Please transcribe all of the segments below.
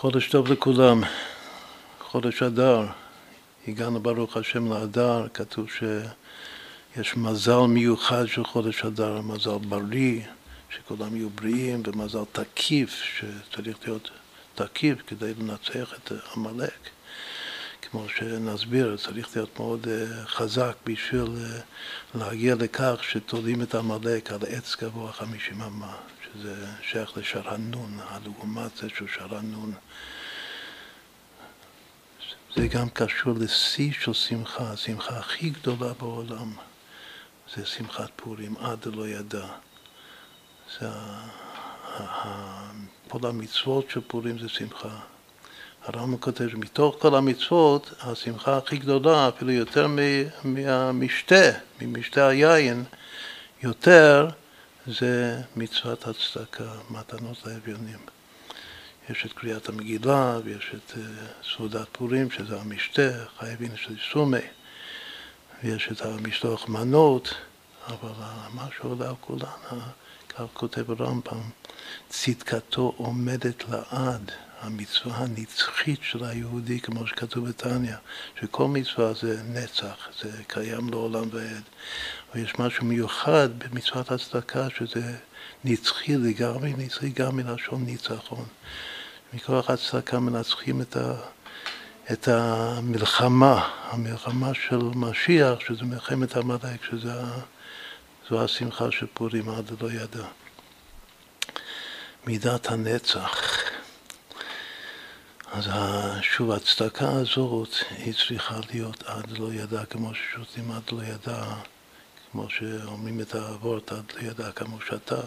חודש טוב לכולם, חודש אדר, הגענו ברוך השם לאדר, כתוב שיש מזל מיוחד של חודש אדר, מזל בריא, שכולם יהיו בריאים, ומזל תקיף, שצריך להיות תקיף כדי לנצח את עמלק. כמו שנסביר, צריך להיות מאוד אה, חזק בשביל אה, להגיע לכך שתולים את עמלק על עץ גבוה חמישים אמה, שזה שייך לשרנון, הלעומת זה של שרנון. זה גם קשור לשיא של שמחה, השמחה הכי גדולה בעולם זה שמחת פורים, עד לא ידע. זה כל המצוות של פורים זה שמחה. הרמב"ם כותב שמתוך כל המצוות, השמחה הכי גדולה, אפילו יותר מהמשתה, ממשתה היין, יותר זה מצוות הצדקה, מתנות לאביונים. יש את קריאת המגילה ויש את uh, סעודת פורים, שזה המשתה, חייבים של סומי, ויש את המשלוח מנות, אבל מה שעולה על כולן, כך כותב הרמב"ם, צדקתו עומדת לעד. המצווה הנצחית של היהודי, כמו שכתוב בתניא, שכל מצווה זה נצח, זה קיים לעולם ועד. ויש משהו מיוחד במצוות הצדקה, שזה נצחי לגמרי, נצחי גם מלשון ניצחון. מכוח הצדקה מנצחים את, ה, את המלחמה, המלחמה של משיח, שזה מלחמת עמלק, שזו השמחה של פורים עד לא ידע. מידת הנצח. אז שוב, הצדקה הזאת היא צריכה להיות עד לא ידע, כמו ששותים עד לא ידע, כמו שאומרים את העבורת עד לא ידע כמו שתה.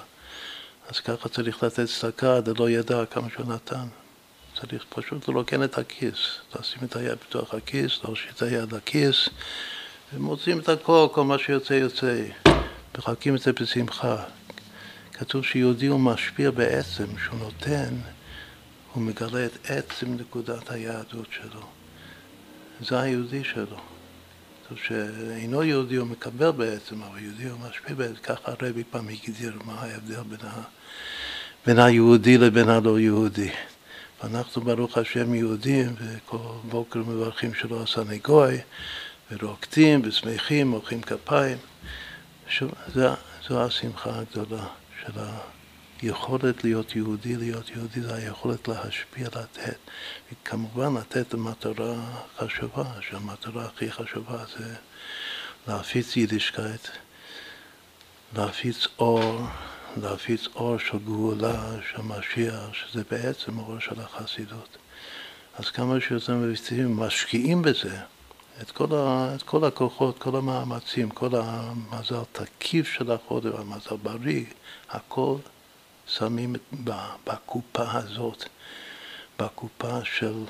אז ככה צריך לתת צדקה עד לא ידע כמה שהוא נתן. צריך פשוט לרוקן את הכיס, לשים את היד בתוך הכיס, להושיט את היד לכיס, ומוצאים את הכל, כל מה שיוצא יוצא. מחלקים את זה בשמחה. כתוב שיהודי הוא משפיע בעצם, שהוא נותן הוא מגלה את עצם נקודת היהדות שלו. זה היהודי שלו. זאת שאינו יהודי הוא מקבל בעצם, אבל יהודי הוא משפיע בעצם. ככה הרבי פעם הגדיר מה ההבדל בין, ה... בין היהודי לבין הלא יהודי. ואנחנו ברוך השם יהודים, וכל בוקר מברכים שלא עשה נגוי, ורוקדים ושמחים, מוחאים כפיים. שוב, זו השמחה הגדולה של ה... יכולת להיות יהודי, להיות יהודי זה היכולת להשפיע, לתת. וכמובן לתת למטרה חשובה, שהמטרה הכי חשובה זה להפיץ יידישקייט, להפיץ אור, להפיץ אור של גאולה, של משיח, שזה בעצם אור של החסידות. אז כמה שיותר מבצעים משקיעים בזה, את כל, ה, את כל הכוחות, כל המאמצים, כל המזל תקיף של החודש, המזל בריא, הכל שמים בקופה הזאת, בקופה של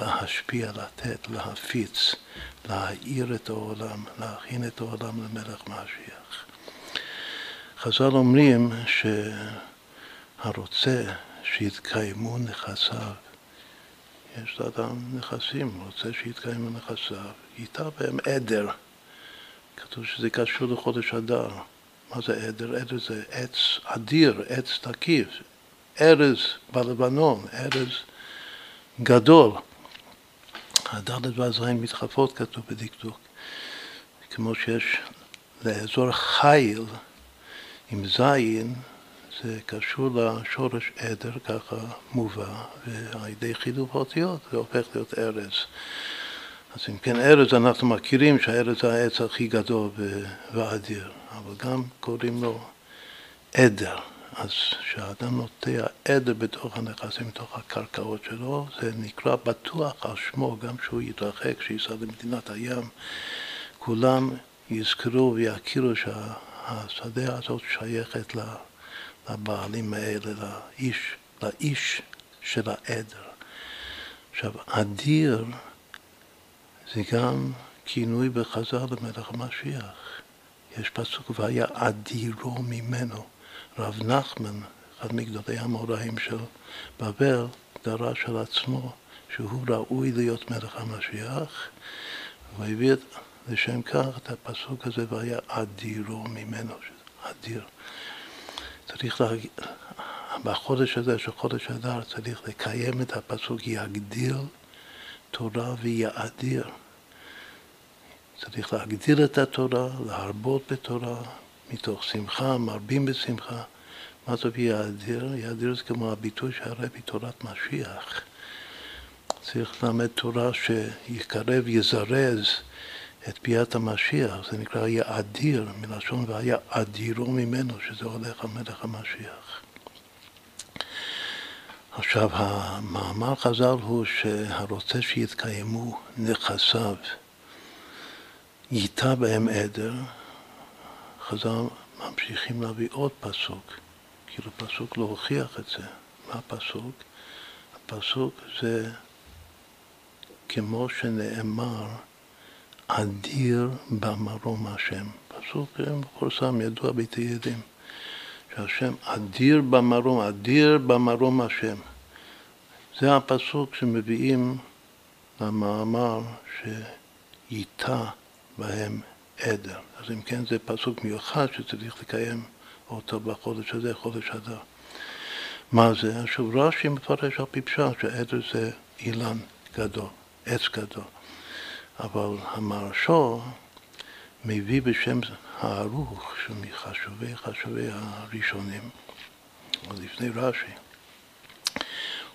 להשפיע, לתת, להפיץ, להאיר את העולם, להכין את העולם למלך משיח. חז"ל אומרים שהרוצה שיתקיימו נכסיו, יש לאדם נכסים, רוצה שיתקיימו נכסיו, ייטע בהם עדר. כתוב שזה קשור לחודש אדר. מה זה עדר? עדר זה עץ אדיר, עץ תקיף, ארז בלבנון, ארז גדול. הדלת והזין מתחלפות כתוב בדקדוק, כמו שיש לאזור חיל עם זין, זה קשור לשורש עדר, ככה מובא, ועל ידי חילוף האותיות זה הופך להיות ארז. אז אם כן ארז אנחנו מכירים שהארז זה העץ הכי גדול ואדיר. אבל גם קוראים לו עדר. אז כשאדם נוטע עדר בתוך הנכסים, בתוך הקרקעות שלו, זה נקרא בטוח על שמו, גם כשהוא יתרחק, כשייסע למדינת הים, כולם יזכרו ויכירו שהשדה הזאת שייכת לבעלים האלה, לאיש, לאיש של העדר. עכשיו, אדיר זה גם כינוי בחז"ל למלך המשיח. יש פסוק והיה אדירו ממנו. רב נחמן, אחד מגדולי המוראים של בבל, דרש על עצמו שהוא ראוי להיות מלך המשיח, והביא לשם כך את הפסוק הזה והיה אדירו ממנו, אדיר. צריך להגיד, בחודש הזה של חודש אדר צריך לקיים את הפסוק יגדיל תורה ויאדיר. צריך להגדיל את התורה, להרבות בתורה, מתוך שמחה, מרבים בשמחה. מה זה יאדיר? יאדיר זה כמו הביטוי שהרבי תורת משיח. צריך ללמד תורה שיקרב, יזרז את ביאת המשיח, זה נקרא יאדיר, מלשון והיה אדירו ממנו, שזה הולך המלך המשיח. עכשיו, המאמר חז"ל הוא שהרוצה שיתקיימו נכסיו, ייטע בהם עדר, חז"ל ממשיכים להביא עוד פסוק, כאילו פסוק לא הוכיח את זה. מה הפסוק? הפסוק זה כמו שנאמר, אדיר במרום השם. פסוק מפורסם, ידוע בתהילים, שהשם אדיר במרום, אדיר במרום השם. זה הפסוק שמביאים למאמר שייטע בהם עדר. אז אם כן זה פסוק מיוחד שצריך לקיים אותו בחודש הזה, חודש אדר. מה זה? עכשיו רש"י מפרש על פי פשט שהעדר זה אילן גדול, עץ גדול. אבל המרשו מביא בשם הערוך, שמחשובי חשובי הראשונים, לפני רש"י,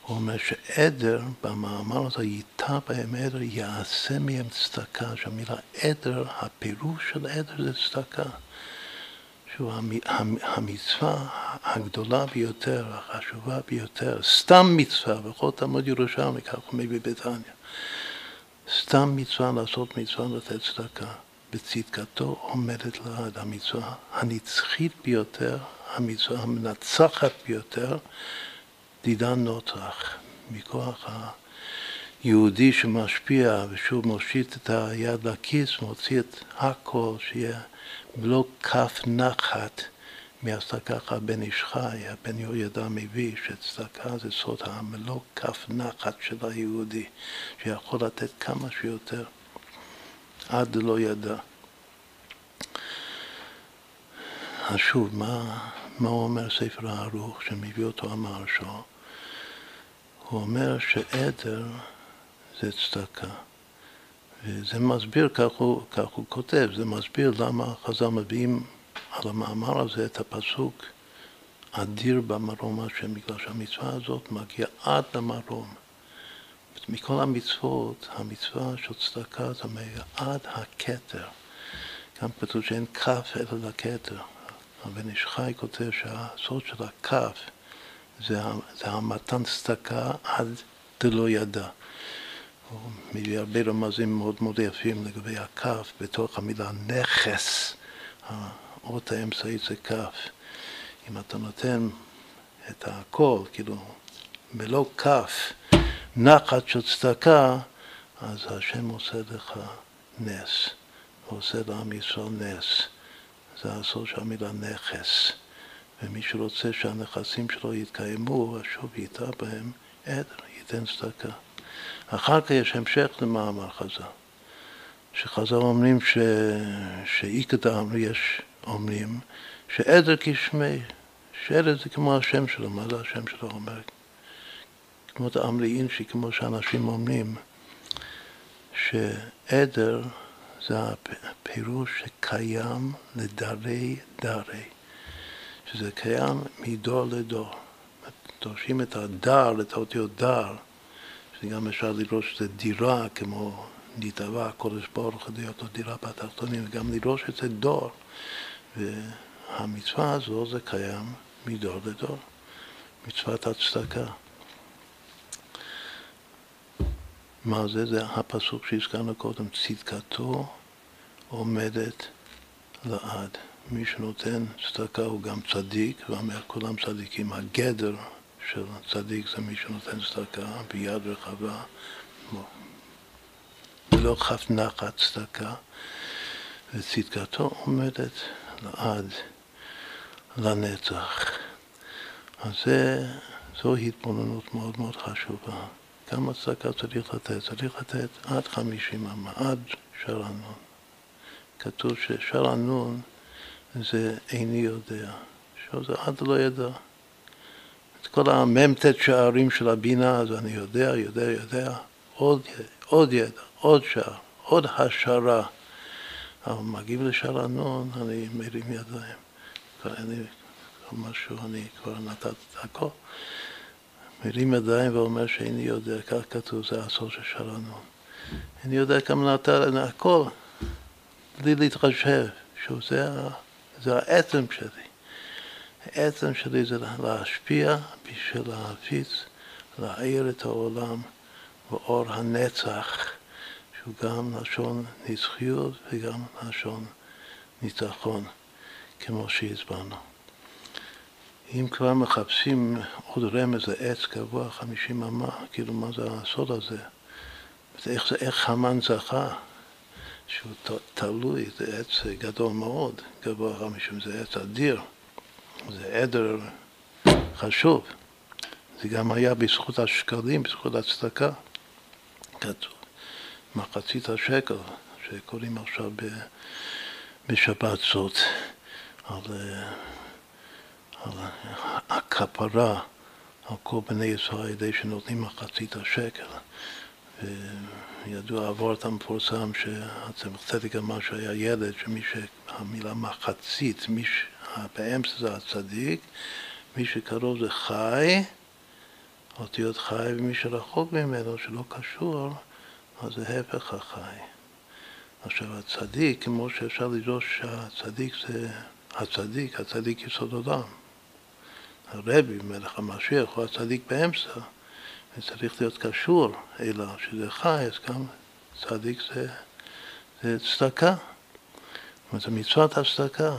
הוא אומר שעדר, במאמר הזה, ייטע בהם עדר, יעשה מהם צדקה, שהמילה עדר, הפירוש של עדר זה צדקה. שהוא המצווה הגדולה ביותר, החשובה ביותר, סתם מצווה, בכל תלמוד ירושלמי, כך הוא מביא בתניא. סתם מצווה לעשות מצווה לתת צדקה. בצדקתו עומדת לעד המצווה הנצחית ביותר, המצווה המנצחת ביותר, דידה נוצח, מכוח היהודי שמשפיע ושוב מושיט את היד לכיס, מוציא את הכל, שיהיה בלא כף נחת מהצדקה הבן איש חי, הבן יהוידע מביא שצדקה זה סוד המלוא כף נחת של היהודי, שיכול לתת כמה שיותר עד לא ידע. אז שוב, מה, מה אומר ספר הערוך שמביא אותו המהרש"א? הוא אומר שעדר זה צדקה. וזה מסביר, כך הוא, כך הוא כותב, זה מסביר למה חז"ל מביאים על המאמר הזה את הפסוק אדיר במרום השם, בגלל שהמצווה הזאת מגיעה עד למרום. מכל המצוות, המצווה של צדקה זה מגיע עד הכתר. גם כתוב שאין כף אלא לכתר. הבן איש חי כותב שהסוד של הכף זה, זה המתן צדקה עד דלא ידע. הוא מביא הרבה רמזים מאוד מאוד יפים לגבי הכף בתוך המילה נכס. האות האמצעית זה כף. אם אתה נותן את הכל, כאילו, מלוא כף, נחת של צדקה, אז השם עושה לך נס, עושה לעם ישראל נס. זה הסוד של המילה נכס. ומי שרוצה שהנכסים שלו יתקיימו, שוב ייטע בהם עדר, ייתן צדקה. אחר כך יש המשך למאמר חז"ל, שחז"ל אומרים ש... דאמר יש אומרים שעדר כשמי, שעדר זה כמו השם שלו, מה זה השם שלו אומר? כמו דאמרי אינשי, כמו שאנשים אומרים, שעדר זה הפירוש שקיים לדרי דרי, שזה קיים מדור לדור. דורשים את הדר, את האותיות דר, שזה גם אפשר לדרוש את דירה, כמו נתבע הקודש ברוך להיות לו דירה בתחתונים, וגם לדרוש את דור. והמצווה הזו זה קיים מדור לדור, מצוות הצדקה. מה זה? זה הפסוק שהזכרנו קודם, צדקתו עומדת לעד. מי שנותן צדקה הוא גם צדיק, ואומר כולם צדיקים. הגדר של צדיק זה מי שנותן צדקה ביד רחבה, ולא כף נחת צדקה, וצדקתו עומדת לעד, לנצח. אז זה, זו התבוננות מאוד מאוד חשובה. כמה צדקה צריך לתת? צריך לתת עד חמישים אמה, עד שרנון. כתוב ששרנון זה איני יודע, שזה עד לא ידע. את כל המ"ט שערים של הבינה, אז אני יודע, יודע, יודע, עוד, עוד ידע, עוד שער, עוד השערה. אבל מגיב לשער הנון, אני מרים ידיים. אני, משהו, אני כבר נתתי את הכל. מרים ידיים ואומר שאיני יודע, כך כתוב, זה הסוד של שער הנון. אני יודע כמה נתן, הכל, בלי להתחשב, שזה זה העצם שלי. העצם שלי זה להשפיע בשביל להפיץ, להאיר את העולם באור הנצח, שהוא גם לשון נצחיות וגם לשון ניצחון, כמו שהסברנו. אם כבר מחפשים עוד רמז לעץ גבוה חמישים אמה, כאילו מה זה הסוד הזה? איך, איך המן זכה, שהוא תלוי, זה עץ גדול מאוד, גבוה חמישים, זה עץ אדיר, זה עדר חשוב. זה גם היה בזכות השקלים, בזכות הצדקה, כתוב. מחצית השקל, שקוראים עכשיו בשבת זאת, על, על הכפרה על כל בני ישראל על ידי שנותנים מחצית השקל. וידוע עבורת המפורסם שהצמח צדק אמר שהיה ילד, שמי שהמילה מחצית, מי ש... באמצע זה הצדיק, מי שקרוב זה חי, אותיות חי, ומי שרחוק ממנו, שלא קשור, אז זה הפך החי. עכשיו הצדיק, כמו שאפשר לדרוש שהצדיק זה הצדיק, הצדיק יסוד עולם. הרבי, מלך המשיח, הוא הצדיק באמצע, וצריך להיות קשור אליו, שזה חי, אז גם צדיק זה, זה צדקה. זאת אומרת, זה מצוות הצדקה.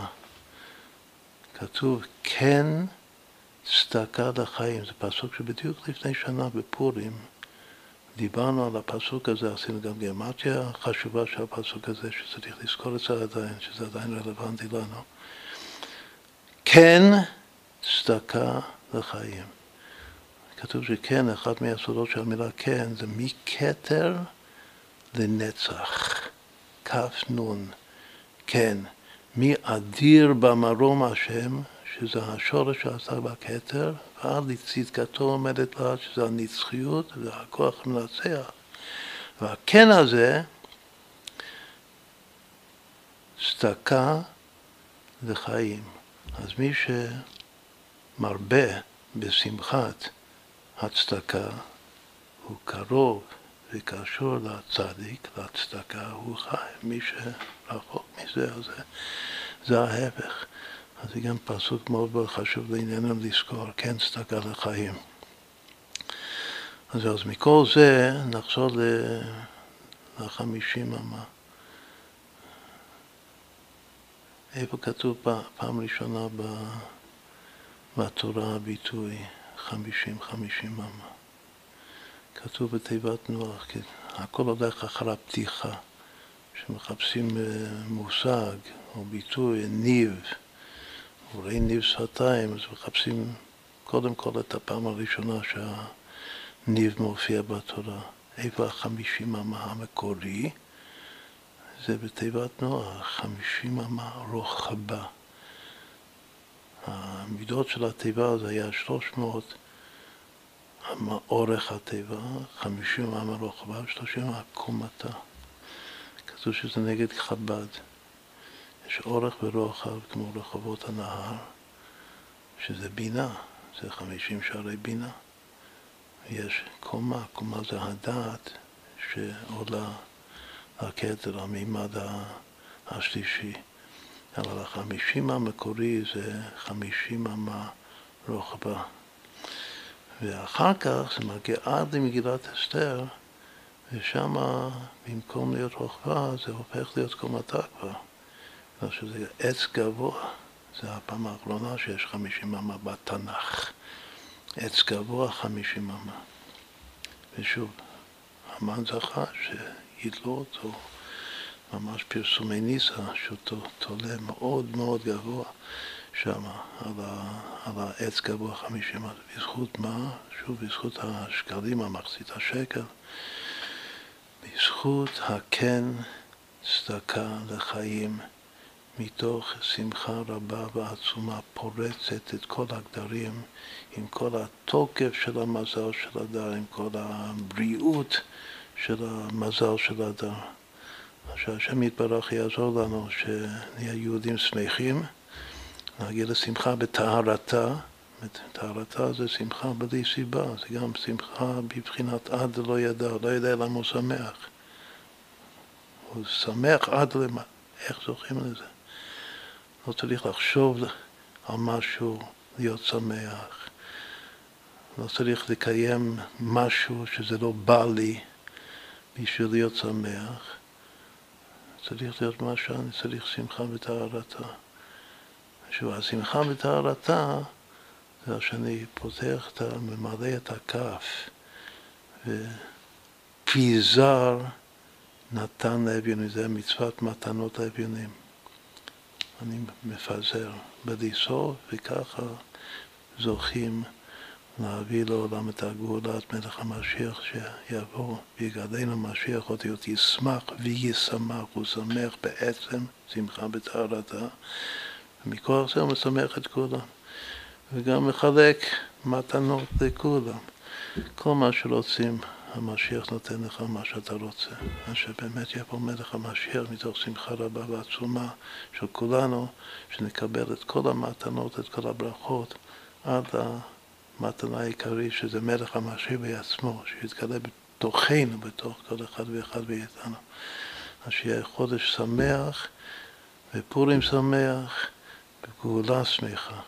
כתוב כן צדקה לחיים, זה פסוק שבדיוק לפני שנה בפורים דיברנו על הפסוק הזה, עשינו גם גיאומטיה חשובה של הפסוק הזה, שצריך לזכור את זה עדיין, שזה עדיין רלוונטי לנו. כן צדקה לחיים. כתוב שכן, אחד מהסודות של המילה כן, זה מכתר לנצח. נון, כן. מאדיר במרום השם, שזה השורש שעשה בכתר, ועד לצדקתו עומדת לה, שזה הנצחיות והכוח מנצח. והכן הזה, צדקה וחיים. אז מי שמרבה בשמחת הצדקה, הוא קרוב וקשור לצדיק, לצדקה, הוא חי. מי שרחוק מזה, אז זה, זה ההפך. אז זה גם פסוק מאוד מאוד חשוב לענייננו לזכור, כן צדקה לחיים. אז, אז מכל זה נחזור לחמישים אמה. איפה כתוב פעם ראשונה בתורה הביטוי חמישים חמישים אמה? כתוב בתיבת נוח, כי הכל הולך אחר הפתיחה, שמחפשים אה, מושג או ביטוי, ניב. וראי ניב שפתיים, אז מחפשים קודם כל את הפעם הראשונה שהניב מופיע בתורה. איפה החמישים אמה המקורי? זה בתיבת נוח, חמישים אמה רוחבה. המידות של התיבה זה היה שלוש מאות אמה אורך התיבה, חמישים אמה רוחבה ושלושים אמה קומתה. כתוב שזה נגד חב"ד. יש אורך ורוחב כמו רחובות הנהר, שזה בינה, זה חמישים שערי בינה. יש קומה, קומה זה הדעת שעולה לכתר, המימד השלישי. אבל החמישים המקורי זה חמישים אמה רוחבה. ואחר כך זה מגיע עד למגילת אסתר, ושם במקום להיות רוחבה זה הופך להיות קומתה כבר. בגלל שזה עץ גבוה, זה הפעם האחרונה שיש חמישים אמה בתנ"ך. עץ גבוה חמישים אמה. ושוב, המן זכה שיתלו אותו, ממש פרסומי ניסה, שהוא תולה מאוד מאוד גבוה שם, על, על העץ גבוה חמישים אמה. בזכות מה? שוב, בזכות השקלים, המחצית השקל. בזכות הכן צדקה לחיים. מתוך שמחה רבה ועצומה פורצת את כל הגדרים עם כל התוקף של המזל של הדר, עם כל הבריאות של המזל של הדר. שהשם יתברך יעזור לנו שנהיה יהודים שמחים, להגיע לשמחה בטהרתה, טהרתה זה שמחה בלי סיבה, זה גם שמחה בבחינת עד לא ידע, לא יודע למה הוא שמח. הוא שמח עד למה, איך זוכים לזה? לא צריך לחשוב על משהו, להיות שמח. לא צריך לקיים משהו שזה לא בא לי בשביל להיות שמח. צריך להיות משהו, אני צריך שמחה בטהרתה. שוב, השמחה בטהרתה זה שאני פותח, את ממלא את הכף ופיזר נתן לאביונים, זה מצוות מתנות לאביונים. אני מפזר בליסור וככה זוכים להביא לעולם את הגאולה, את מלך המשיח שיבוא ויגדלנו משיח עוד להיות ישמח וישמח, הוא שמח בעצם, שמחה בטהרתה, ומכוח זה הוא משמח את כולם, וגם מחלק מתנות לכולם, כל מה שרוצים המשיח נותן לך מה שאתה רוצה, אז שבאמת יבוא מלך המשיח מתוך שמחה רבה ועצומה של כולנו, שנקבל את כל המתנות, את כל הברכות, עד המתנה העיקרית, שזה מלך המשיח בעצמו, שיתגלה בתוכנו, בתוך כל אחד ואחד מאיתנו. אז שיהיה חודש שמח ופורים שמח וגאולה שמחה.